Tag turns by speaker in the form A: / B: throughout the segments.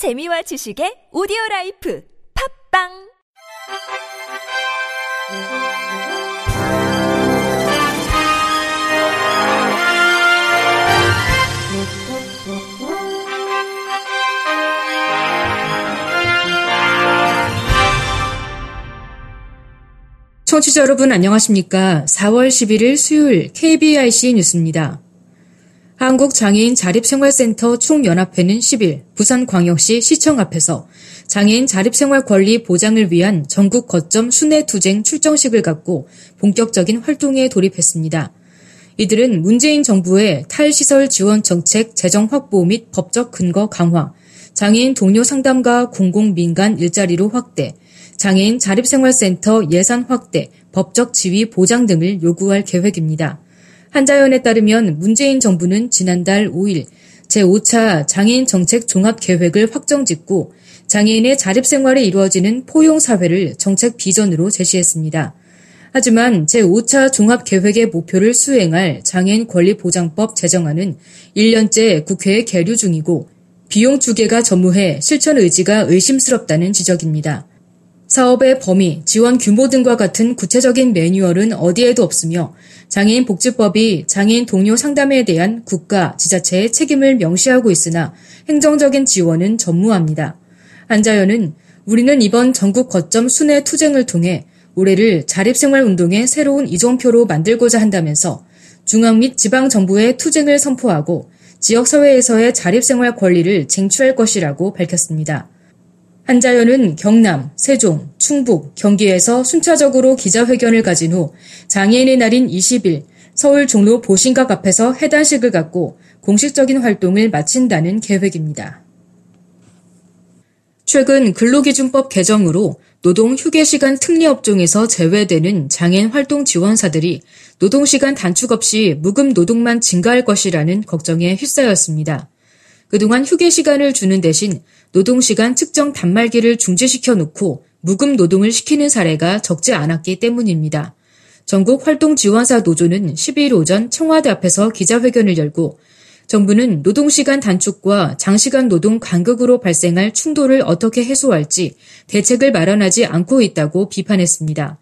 A: 재미와 지식의 오디오 라이프 팝빵
B: 청취자 여러분 안녕하십니까? 4월 11일 수요일 KBIC 뉴스입니다. 한국장애인 자립생활센터 총연합회는 10일 부산광역시 시청 앞에서 장애인 자립생활 권리 보장을 위한 전국 거점 순회투쟁 출정식을 갖고 본격적인 활동에 돌입했습니다. 이들은 문재인 정부의 탈시설 지원 정책 재정 확보 및 법적 근거 강화, 장애인 동료 상담가 공공 민간 일자리로 확대, 장애인 자립생활센터 예산 확대, 법적 지위 보장 등을 요구할 계획입니다. 한자연에 따르면 문재인 정부는 지난달 5일 제5차 장애인 정책 종합 계획을 확정 짓고 장애인의 자립생활이 이루어지는 포용사회를 정책 비전으로 제시했습니다. 하지만 제5차 종합계획의 목표를 수행할 장애인 권리보장법 제정안은 1년째 국회에 계류 중이고 비용 주계가 전무해 실천 의지가 의심스럽다는 지적입니다. 사업의 범위, 지원 규모 등과 같은 구체적인 매뉴얼은 어디에도 없으며 장애인 복지법이 장애인 동료 상담에 대한 국가, 지자체의 책임을 명시하고 있으나 행정적인 지원은 전무합니다. 한자연은 우리는 이번 전국 거점 순회 투쟁을 통해 올해를 자립생활 운동의 새로운 이종표로 만들고자 한다면서 중앙 및 지방 정부의 투쟁을 선포하고 지역사회에서의 자립생활 권리를 쟁취할 것이라고 밝혔습니다. 한자연은 경남, 세종, 충북, 경기에서 순차적으로 기자회견을 가진 후 장애인의 날인 20일 서울 종로 보신각 앞에서 해단식을 갖고 공식적인 활동을 마친다는 계획입니다. 최근 근로기준법 개정으로 노동 휴게시간 특례 업종에서 제외되는 장애인 활동 지원사들이 노동시간 단축 없이 무급 노동만 증가할 것이라는 걱정에 휩싸였습니다. 그동안 휴게 시간을 주는 대신 노동시간 측정 단말기를 중지시켜 놓고 무급 노동을 시키는 사례가 적지 않았기 때문입니다. 전국 활동지원사 노조는 12일 오전 청와대 앞에서 기자회견을 열고 정부는 노동시간 단축과 장시간 노동 간극으로 발생할 충돌을 어떻게 해소할지 대책을 마련하지 않고 있다고 비판했습니다.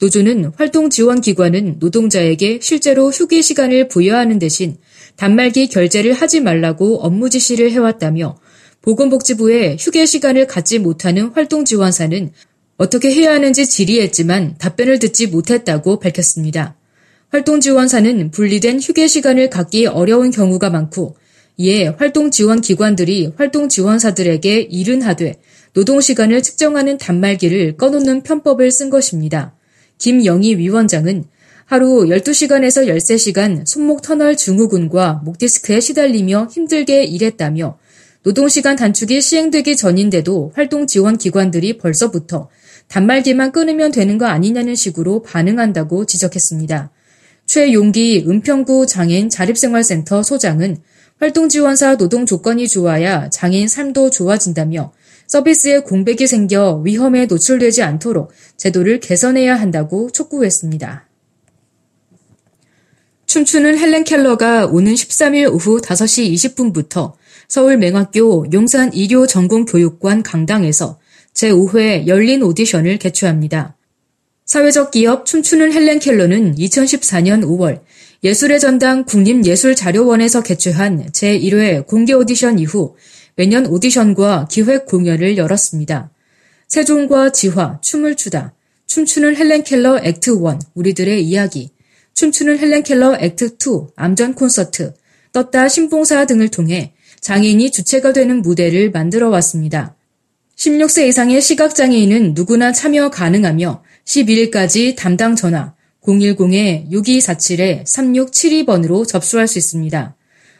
B: 노조는 활동지원기관은 노동자에게 실제로 휴게 시간을 부여하는 대신 단말기 결제를 하지 말라고 업무 지시를 해왔다며 보건복지부에 휴게 시간을 갖지 못하는 활동 지원사는 어떻게 해야 하는지 질의했지만 답변을 듣지 못했다고 밝혔습니다. 활동 지원사는 분리된 휴게 시간을 갖기 어려운 경우가 많고 이에 활동 지원 기관들이 활동 지원사들에게 일은 하되 노동 시간을 측정하는 단말기를 꺼놓는 편법을 쓴 것입니다. 김영희 위원장은 하루 12시간에서 13시간 손목 터널 증후군과 목 디스크에 시달리며 힘들게 일했다며 노동시간 단축이 시행되기 전인데도 활동 지원 기관들이 벌써부터 단말기만 끊으면 되는 거 아니냐는 식으로 반응한다고 지적했습니다. 최용기 은평구 장애인 자립생활센터 소장은 활동지원사 노동 조건이 좋아야 장애인 삶도 좋아진다며 서비스에 공백이 생겨 위험에 노출되지 않도록 제도를 개선해야 한다고 촉구했습니다. 춤추는 헬렌 켈러가 오는 13일 오후 5시 20분부터 서울 맹학교 용산 의료 전공 교육관 강당에서 제5회 열린 오디션을 개최합니다. 사회적 기업 춤추는 헬렌 켈러는 2014년 5월 예술의 전당 국립예술자료원에서 개최한 제1회 공개 오디션 이후 매년 오디션과 기획 공연을 열었습니다. 세종과 지화, 춤을 추다, 춤추는 헬렌 켈러 Act 1, 우리들의 이야기, 춤추는 헬렌 켈러 Act 2, 암전 콘서트, 떴다 신봉사 등을 통해 장애인이 주체가 되는 무대를 만들어 왔습니다. 16세 이상의 시각장애인은 누구나 참여 가능하며 11일까지 담당 전화 010-6247-3672번으로 접수할 수 있습니다.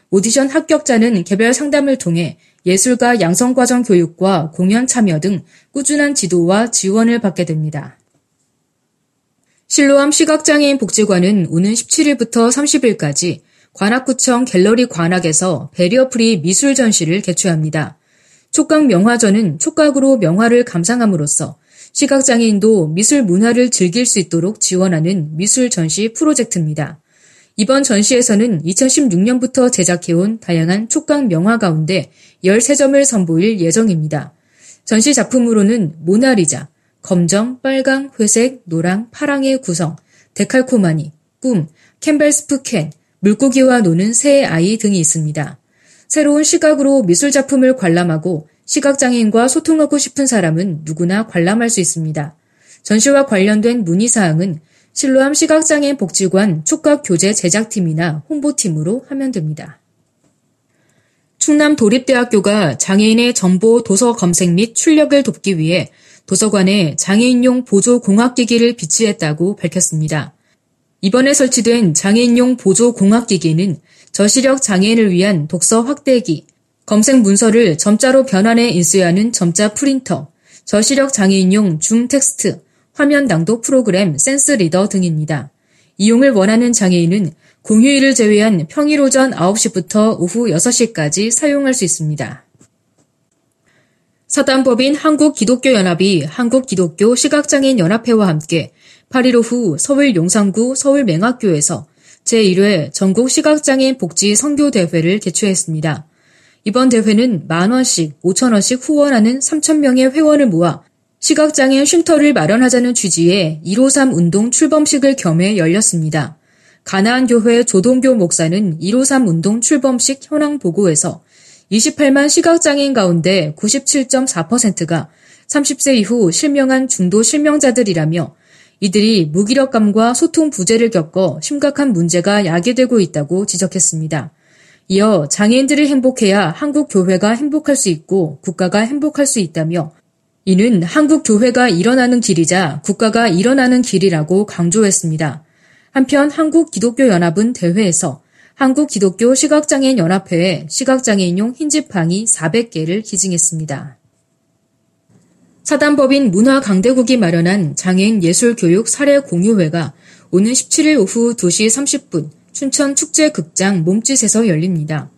B: 오디션 합격자는 개별 상담을 통해 예술가 양성과정 교육과 공연 참여 등 꾸준한 지도와 지원을 받게 됩니다. 실로암 시각장애인 복지관은 오는 17일부터 30일까지 관악구청 갤러리 관악에서 베리어프리 미술 전시를 개최합니다. 촉각 명화전은 촉각으로 명화를 감상함으로써 시각장애인도 미술 문화를 즐길 수 있도록 지원하는 미술 전시 프로젝트입니다. 이번 전시에서는 2016년부터 제작해온 다양한 촉각 명화 가운데 13점을 선보일 예정입니다. 전시 작품으로는 모나리자, 검정, 빨강, 회색, 노랑, 파랑의 구성, 데칼코마니, 꿈, 캠벨스프 캔, 물고기와 노는 새 아이 등이 있습니다. 새로운 시각으로 미술 작품을 관람하고 시각장애인과 소통하고 싶은 사람은 누구나 관람할 수 있습니다. 전시와 관련된 문의사항은 실로암 시각장애인 복지관 촉각교재 제작팀이나 홍보팀으로 하면 됩니다. 충남 도립대학교가 장애인의 정보 도서 검색 및 출력을 돕기 위해 도서관에 장애인용 보조 공학기기를 비치했다고 밝혔습니다. 이번에 설치된 장애인용 보조 공학기기는 저시력 장애인을 위한 독서 확대기, 검색 문서를 점자로 변환해 인쇄하는 점자 프린터, 저시력 장애인용 줌 텍스트, 화면 낭독 프로그램 센스 리더 등입니다. 이용을 원하는 장애인은 공휴일을 제외한 평일 오전 9시부터 오후 6시까지 사용할 수 있습니다. 사단법인 한국기독교연합이 한국기독교 시각장애인 연합회와 함께 8일 오후 서울 용산구 서울맹학교에서 제1회 전국 시각장애인 복지 선교대회를 개최했습니다. 이번 대회는 만원씩, 5천원씩 후원하는 3천명의 회원을 모아 시각장애인 쉼터를 마련하자는 취지의 153 운동 출범식을 겸해 열렸습니다. 가나안 교회 조동교 목사는 153 운동 출범식 현황 보고에서 28만 시각장애인 가운데 97.4%가 30세 이후 실명한 중도 실명자들이라며 이들이 무기력감과 소통 부재를 겪어 심각한 문제가 야기되고 있다고 지적했습니다. 이어 장애인들이 행복해야 한국 교회가 행복할 수 있고 국가가 행복할 수 있다며 이는 한국 교회가 일어나는 길이자 국가가 일어나는 길이라고 강조했습니다. 한편 한국 기독교 연합은 대회에서 한국 기독교 시각장애인 연합회에 시각장애인용 흰지팡이 400개를 기증했습니다. 사단법인 문화강대국이 마련한 장애인 예술교육 사례 공유회가 오는 17일 오후 2시 30분 춘천 축제극장 몸짓에서 열립니다.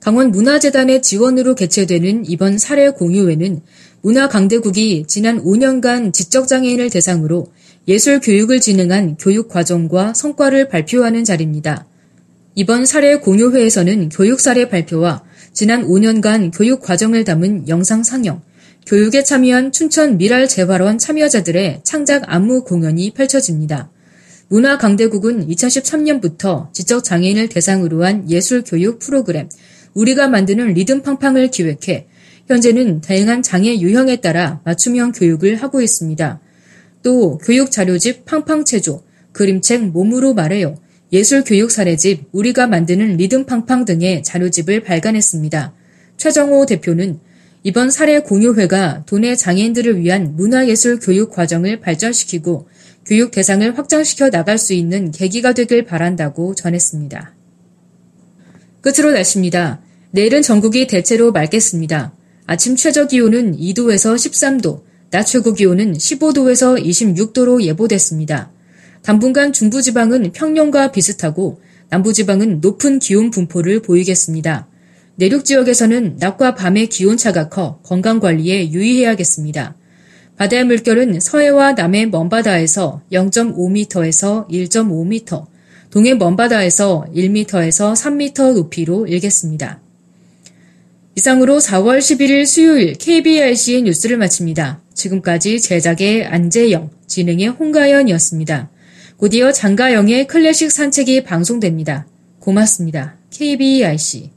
B: 강원문화재단의 지원으로 개최되는 이번 사례 공유회는 문화강대국이 지난 5년간 지적장애인을 대상으로 예술 교육을 진행한 교육 과정과 성과를 발표하는 자리입니다. 이번 사례 공유회에서는 교육 사례 발표와 지난 5년간 교육 과정을 담은 영상 상영, 교육에 참여한 춘천 미랄 재활원 참여자들의 창작 안무 공연이 펼쳐집니다. 문화강대국은 2013년부터 지적장애인을 대상으로 한 예술교육 프로그램 우리가 만드는 리듬팡팡을 기획해 현재는 다양한 장애 유형에 따라 맞춤형 교육을 하고 있습니다. 또 교육 자료집 팡팡체조, 그림책 몸으로 말해요, 예술교육 사례집 우리가 만드는 리듬팡팡 등의 자료집을 발간했습니다. 최정호 대표는 이번 사례 공유회가 도내 장애인들을 위한 문화예술 교육 과정을 발전시키고 교육 대상을 확장시켜 나갈 수 있는 계기가 되길 바란다고 전했습니다. 끝으로 날씨입니다. 내일은 전국이 대체로 맑겠습니다. 아침 최저 기온은 2도에서 13도, 낮 최고 기온은 15도에서 26도로 예보됐습니다. 당분간 중부지방은 평년과 비슷하고 남부지방은 높은 기온 분포를 보이겠습니다. 내륙 지역에서는 낮과 밤의 기온차가 커 건강관리에 유의해야겠습니다. 바다의 물결은 서해와 남해 먼바다에서 0.5m에서 1.5m, 동해 먼바다에서 1m에서 3m 높이로 일겠습니다. 이상으로 4월 11일 수요일 KBRC의 뉴스를 마칩니다. 지금까지 제작의 안재영, 진행의 홍가연이었습니다. 곧이어 장가영의 클래식 산책이 방송됩니다. 고맙습니다. KBRC